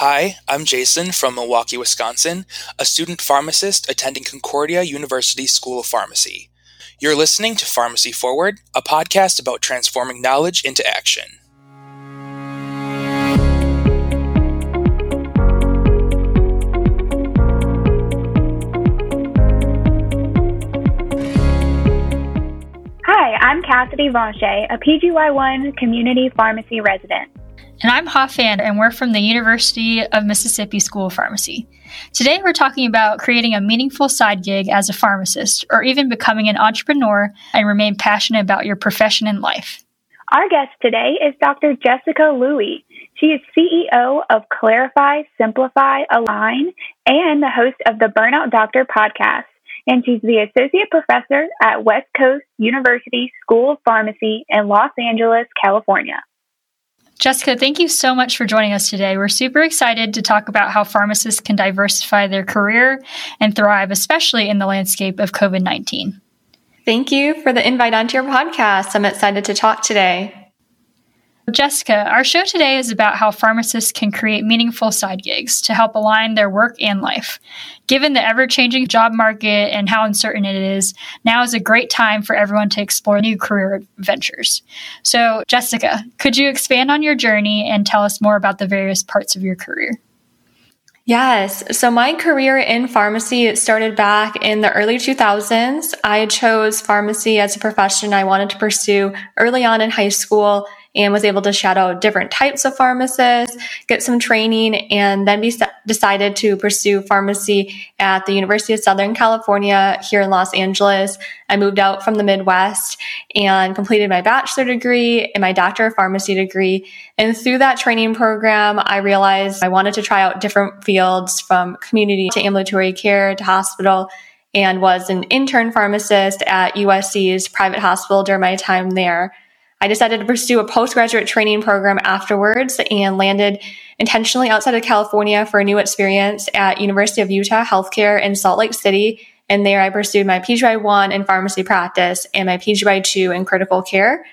Hi, I'm Jason from Milwaukee, Wisconsin, a student pharmacist attending Concordia University School of Pharmacy. You're listening to Pharmacy Forward, a podcast about transforming knowledge into action. Hi, I'm Cassidy Vanchet, a PGY1 community pharmacy resident. And I'm Hafan, and we're from the University of Mississippi School of Pharmacy. Today, we're talking about creating a meaningful side gig as a pharmacist, or even becoming an entrepreneur and remain passionate about your profession and life. Our guest today is Dr. Jessica Louie. She is CEO of Clarify, Simplify, Align, and the host of the Burnout Doctor podcast. And she's the associate professor at West Coast University School of Pharmacy in Los Angeles, California. Jessica, thank you so much for joining us today. We're super excited to talk about how pharmacists can diversify their career and thrive, especially in the landscape of COVID 19. Thank you for the invite onto your podcast. I'm excited to talk today. Jessica, our show today is about how pharmacists can create meaningful side gigs to help align their work and life. Given the ever changing job market and how uncertain it is, now is a great time for everyone to explore new career ventures. So, Jessica, could you expand on your journey and tell us more about the various parts of your career? Yes. So my career in pharmacy started back in the early 2000s. I chose pharmacy as a profession I wanted to pursue early on in high school and was able to shadow different types of pharmacists, get some training, and then be decided to pursue pharmacy at the University of Southern California here in Los Angeles. I moved out from the Midwest and completed my bachelor degree and my doctor of pharmacy degree. And through that training program, I realized I wanted to try out different fields from community to ambulatory care to hospital and was an intern pharmacist at USC's private hospital during my time there. I decided to pursue a postgraduate training program afterwards and landed intentionally outside of California for a new experience at University of Utah Healthcare in Salt Lake City. And there I pursued my PGY1 in pharmacy practice and my PGY2 in critical care.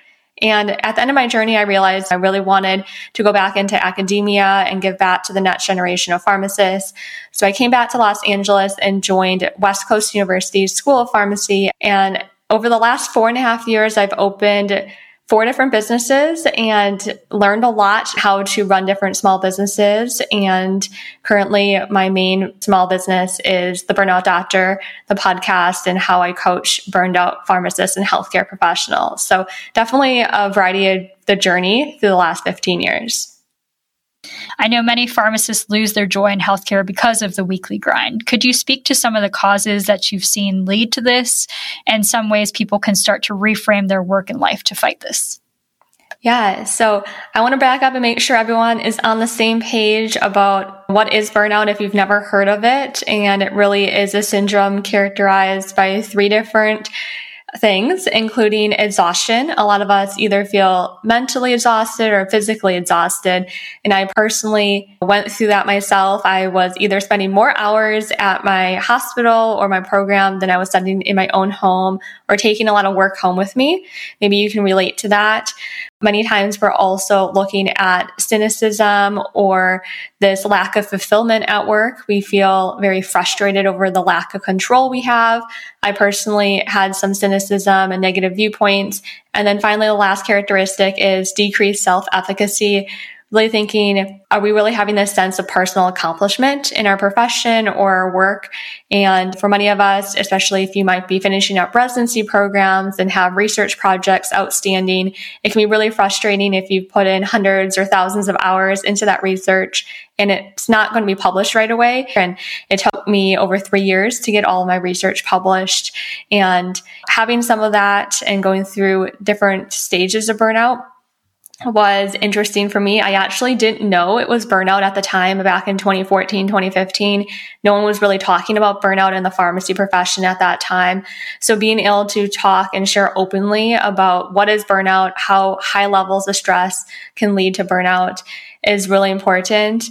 And at the end of my journey, I realized I really wanted to go back into academia and give back to the next generation of pharmacists. So I came back to Los Angeles and joined West Coast University School of Pharmacy. And over the last four and a half years, I've opened four different businesses and learned a lot how to run different small businesses. And currently my main small business is the Burnout Doctor, the podcast, and how I coach burned out pharmacists and healthcare professionals. So definitely a variety of the journey through the last 15 years. I know many pharmacists lose their joy in healthcare because of the weekly grind. Could you speak to some of the causes that you've seen lead to this and some ways people can start to reframe their work and life to fight this? Yeah, so I want to back up and make sure everyone is on the same page about what is burnout if you've never heard of it. And it really is a syndrome characterized by three different things, including exhaustion. A lot of us either feel mentally exhausted or physically exhausted. And I personally went through that myself. I was either spending more hours at my hospital or my program than I was spending in my own home or taking a lot of work home with me. Maybe you can relate to that. Many times we're also looking at cynicism or this lack of fulfillment at work. We feel very frustrated over the lack of control we have. I personally had some cynicism and negative viewpoints. And then finally, the last characteristic is decreased self efficacy, really thinking, are we really having this sense of personal accomplishment in our profession or our work? And for many of us, especially if you might be finishing up residency programs and have research projects outstanding, it can be really frustrating if you've put in hundreds or thousands of hours into that research and it's not going to be published right away. And it took me over three years to get all of my research published and having some of that and going through different stages of burnout was interesting for me. I actually didn't know it was burnout at the time back in 2014, 2015. No one was really talking about burnout in the pharmacy profession at that time. So being able to talk and share openly about what is burnout, how high levels of stress can lead to burnout is really important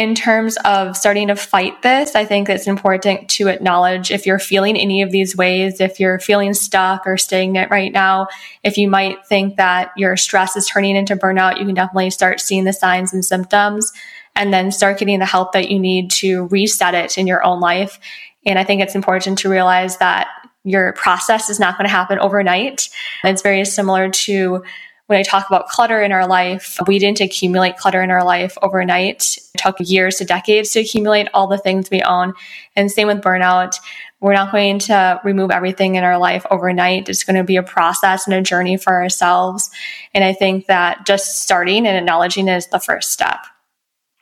in terms of starting to fight this, I think it's important to acknowledge if you're feeling any of these ways, if you're feeling stuck or stagnant right now, if you might think that your stress is turning into burnout, you can definitely start seeing the signs and symptoms. and then start getting the help that you need to reset it in your own life. And I think it's important to realize that your process is not going to happen overnight. It's very similar to when I talk about clutter in our life, we didn't accumulate clutter in our life overnight. It took years to decades to accumulate all the things we own. And same with burnout. We're not going to remove everything in our life overnight. It's going to be a process and a journey for ourselves. And I think that just starting and acknowledging is the first step.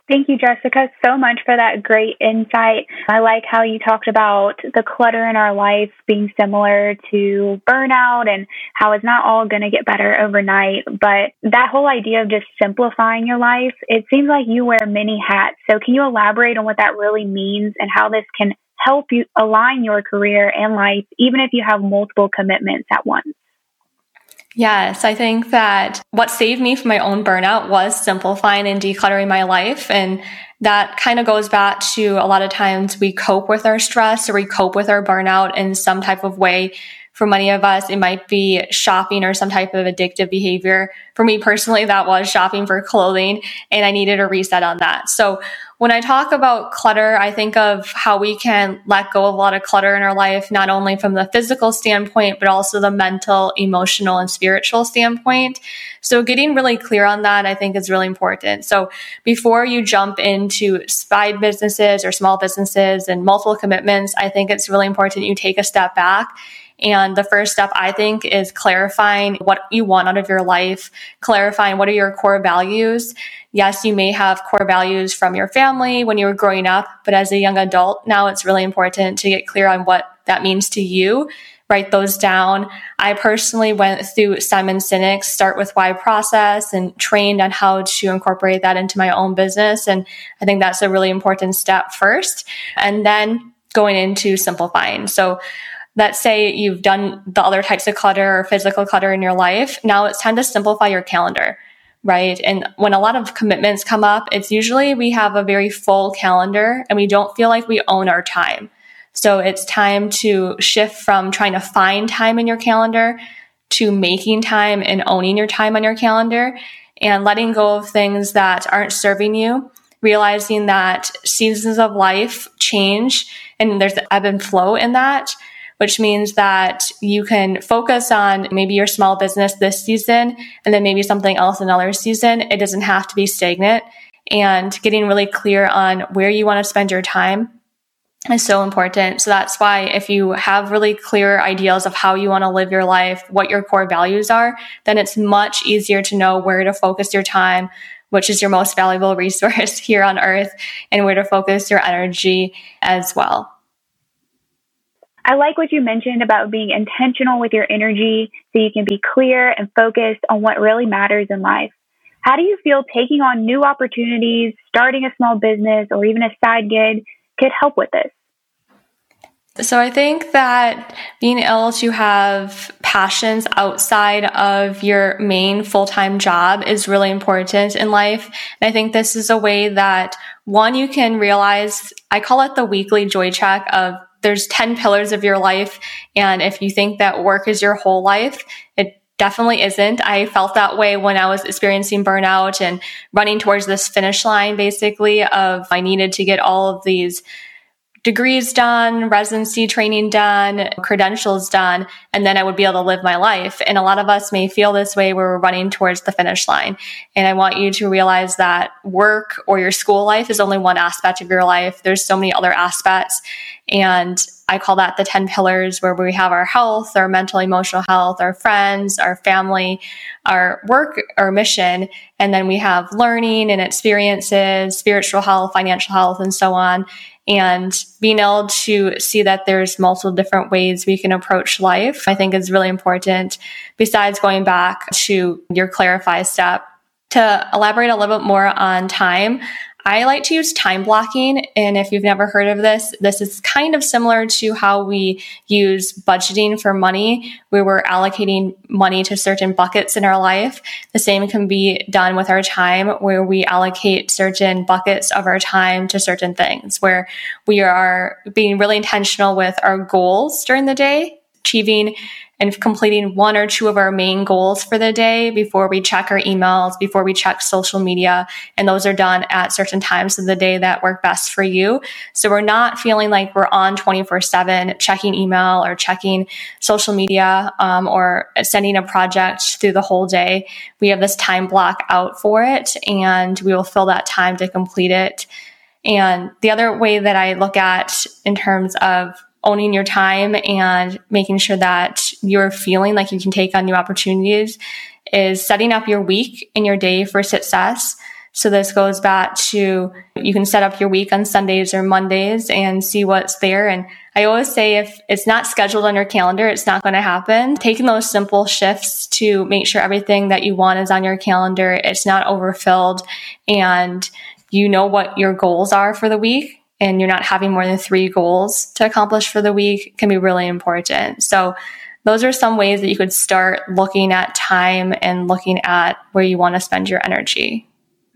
Thank you, Jessica, so much for that great insight. I like how you talked about the clutter in our life being similar to burnout and how it's not all going to get better overnight. But that whole idea of just simplifying your life, it seems like you wear many hats. So, can you elaborate on what that really means and how this can help you align your career and life, even if you have multiple commitments at once? Yes, I think that what saved me from my own burnout was simplifying and decluttering my life. And that kind of goes back to a lot of times we cope with our stress or we cope with our burnout in some type of way. For many of us, it might be shopping or some type of addictive behavior. For me personally, that was shopping for clothing and I needed a reset on that. So when I talk about clutter, I think of how we can let go of a lot of clutter in our life, not only from the physical standpoint, but also the mental, emotional, and spiritual standpoint. So getting really clear on that, I think is really important. So before you jump into side businesses or small businesses and multiple commitments, I think it's really important you take a step back and the first step, I think, is clarifying what you want out of your life, clarifying what are your core values, yes, you may have core values from your family when you were growing up, but as a young adult, now it's really important to get clear on what that means to you. Write those down. I personally went through Simon Sinek's Start with Why process and trained on how to incorporate that into my own business. And I think that's a really important step first. And then going into simplifying. So let's say you've done the other types of clutter or physical clutter in your life. Now it's time to simplify your calendar right? And when a lot of commitments come up, it's usually we have a very full calendar and we don't feel like we own our time. So it's time to shift from trying to find time in your calendar to making time and owning your time on your calendar and letting go of things that aren't serving you, realizing that seasons of life change and there's ebb and flow in that which means that you can focus on maybe your small business this season and then maybe something else another season. It doesn't have to be stagnant and getting really clear on where you want to spend your time is so important. So that's why if you have really clear ideals of how you want to live your life, what your core values are, then it's much easier to know where to focus your time, which is your most valuable resource here on earth, and where to focus your energy as well. I like what you mentioned about being intentional with your energy so you can be clear and focused on what really matters in life. How do you feel taking on new opportunities, starting a small business, or even a side gig could help with this? So I think that being able to have passions outside of your main full-time job is really important in life. And I think this is a way that one, you can realize, I call it the weekly joy check of there's 10 pillars of your life. And if you think that work is your whole life, it definitely isn't. I felt that way when I was experiencing burnout and running towards this finish line, basically, of I needed to get all of these degrees done, residency training done, credentials done, and then I would be able to live my life. And a lot of us may feel this way where we're running towards the finish line. And I want you to realize that work or your school life is only one aspect of your life. There's so many other aspects. And I call that the 10 pillars where we have our health, our mental, emotional health, our friends, our family, our work, our mission. And then we have learning and experiences, spiritual health, financial health, and so on and being able to see that there's multiple different ways we can approach life, I think is really important. Besides going back to your clarify step, to elaborate a little bit more on time, I like to use time blocking. And if you've never heard of this, this is kind of similar to how we use budgeting for money, where we're allocating money to certain buckets in our life. The same can be done with our time, where we allocate certain buckets of our time to certain things, where we are being really intentional with our goals during the day, achieving and completing one or two of our main goals for the day before we check our emails, before we check social media. And those are done at certain times of the day that work best for you. So we're not feeling like we're on 24 seven checking email or checking social media um, or sending a project through the whole day. We have this time block out for it and we will fill that time to complete it. And the other way that I look at in terms of owning your time and making sure that you're feeling like you can take on new opportunities is setting up your week and your day for success. So this goes back to you can set up your week on Sundays or Mondays and see what's there. And I always say if it's not scheduled on your calendar, it's not going to happen. Taking those simple shifts to make sure everything that you want is on your calendar, it's not overfilled and you know what your goals are for the week and you're not having more than three goals to accomplish for the week can be really important. So those are some ways that you could start looking at time and looking at where you want to spend your energy.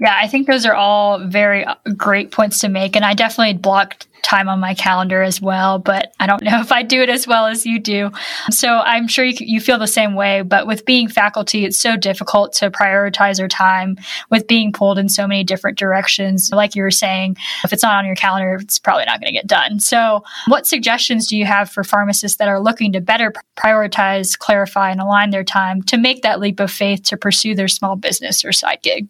Yeah, I think those are all very uh, great points to make. And I definitely blocked time on my calendar as well, but I don't know if I do it as well as you do. So I'm sure you, you feel the same way. But with being faculty, it's so difficult to prioritize our time with being pulled in so many different directions. Like you were saying, if it's not on your calendar, it's probably not going to get done. So, what suggestions do you have for pharmacists that are looking to better prioritize, clarify, and align their time to make that leap of faith to pursue their small business or side gig?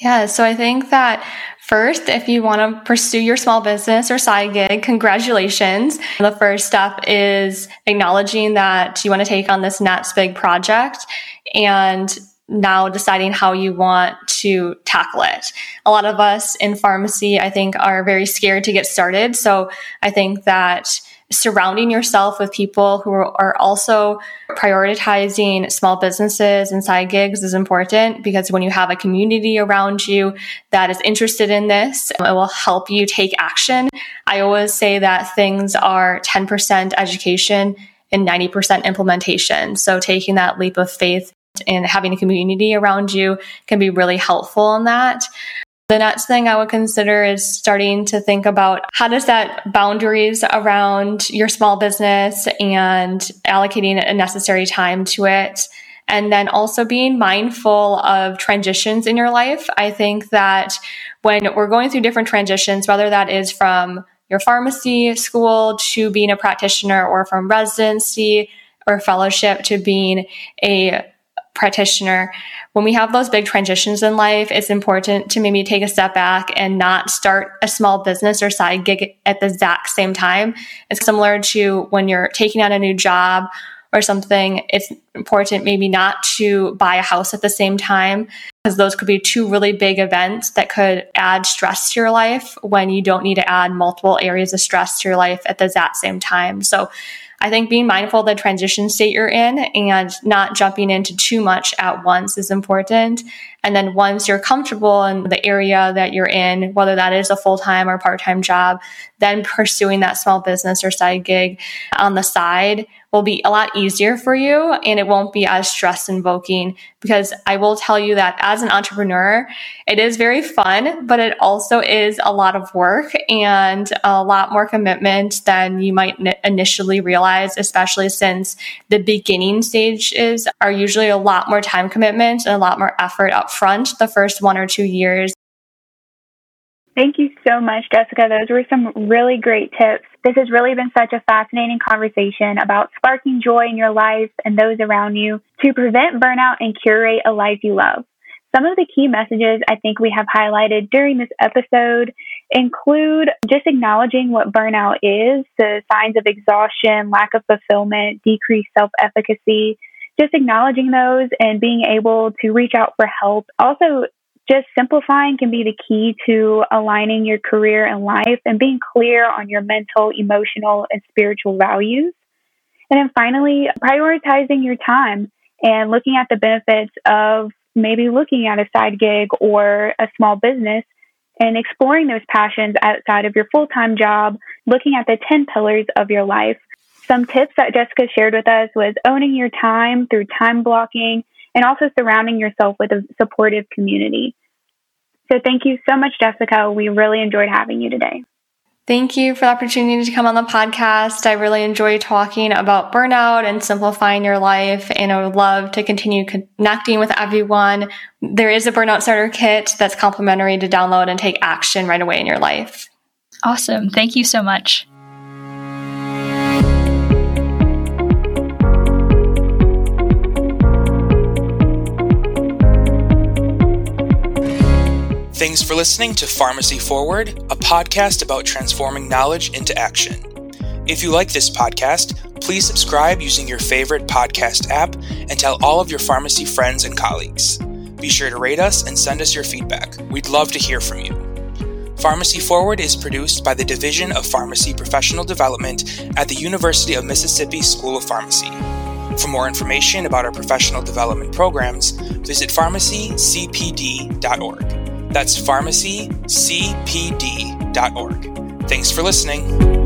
Yeah, so I think that first, if you want to pursue your small business or side gig, congratulations. The first step is acknowledging that you want to take on this next big project and now deciding how you want to tackle it. A lot of us in pharmacy, I think, are very scared to get started. So I think that surrounding yourself with people who are also prioritizing small businesses and side gigs is important because when you have a community around you that is interested in this, um, it will help you take action. I always say that things are 10% education and 90% implementation. So taking that leap of faith and having a community around you can be really helpful in that. The next thing I would consider is starting to think about how does that boundaries around your small business and allocating a necessary time to it. And then also being mindful of transitions in your life. I think that when we're going through different transitions, whether that is from your pharmacy school to being a practitioner or from residency or fellowship to being a practitioner, when we have those big transitions in life, it's important to maybe take a step back and not start a small business or side gig at the exact same time. It's similar to when you're taking on a new job or something. It's important maybe not to buy a house at the same time because those could be two really big events that could add stress to your life when you don't need to add multiple areas of stress to your life at the exact same time. So I think being mindful of the transition state you're in and not jumping into too much at once is important. And then once you're comfortable in the area that you're in, whether that is a full time or part time job, then pursuing that small business or side gig on the side will be a lot easier for you and it won't be as stress invoking because I will tell you that as an entrepreneur, it is very fun, but it also is a lot of work and a lot more commitment than you might initially realize, especially since the beginning stages are usually a lot more time commitment and a lot more effort front the first one or two years. Thank you so much, Jessica. Those were some really great tips. This has really been such a fascinating conversation about sparking joy in your life and those around you to prevent burnout and curate a life you love. Some of the key messages I think we have highlighted during this episode include just acknowledging what burnout is, the signs of exhaustion, lack of fulfillment, decreased self efficacy, just acknowledging those and being able to reach out for help. Also, just simplifying can be the key to aligning your career and life and being clear on your mental, emotional, and spiritual values. And then finally, prioritizing your time and looking at the benefits of maybe looking at a side gig or a small business and exploring those passions outside of your full time job, looking at the 10 pillars of your life. Some tips that Jessica shared with us was owning your time through time blocking and also surrounding yourself with a supportive community. So thank you so much, Jessica. We really enjoyed having you today. Thank you for the opportunity to come on the podcast. I really enjoy talking about burnout and simplifying your life, and I would love to continue connecting with everyone. There is a burnout starter kit that's complimentary to download and take action right away in your life. Awesome. Thank you so much. Thanks for listening to Pharmacy Forward, a podcast about transforming knowledge into action. If you like this podcast, please subscribe using your favorite podcast app and tell all of your pharmacy friends and colleagues. Be sure to rate us and send us your feedback. We'd love to hear from you. Pharmacy Forward is produced by the Division of Pharmacy Professional Development at the University of Mississippi School of Pharmacy. For more information about our professional development programs, visit pharmacycpd.org. That's pharmacycpd.org. Thanks for listening.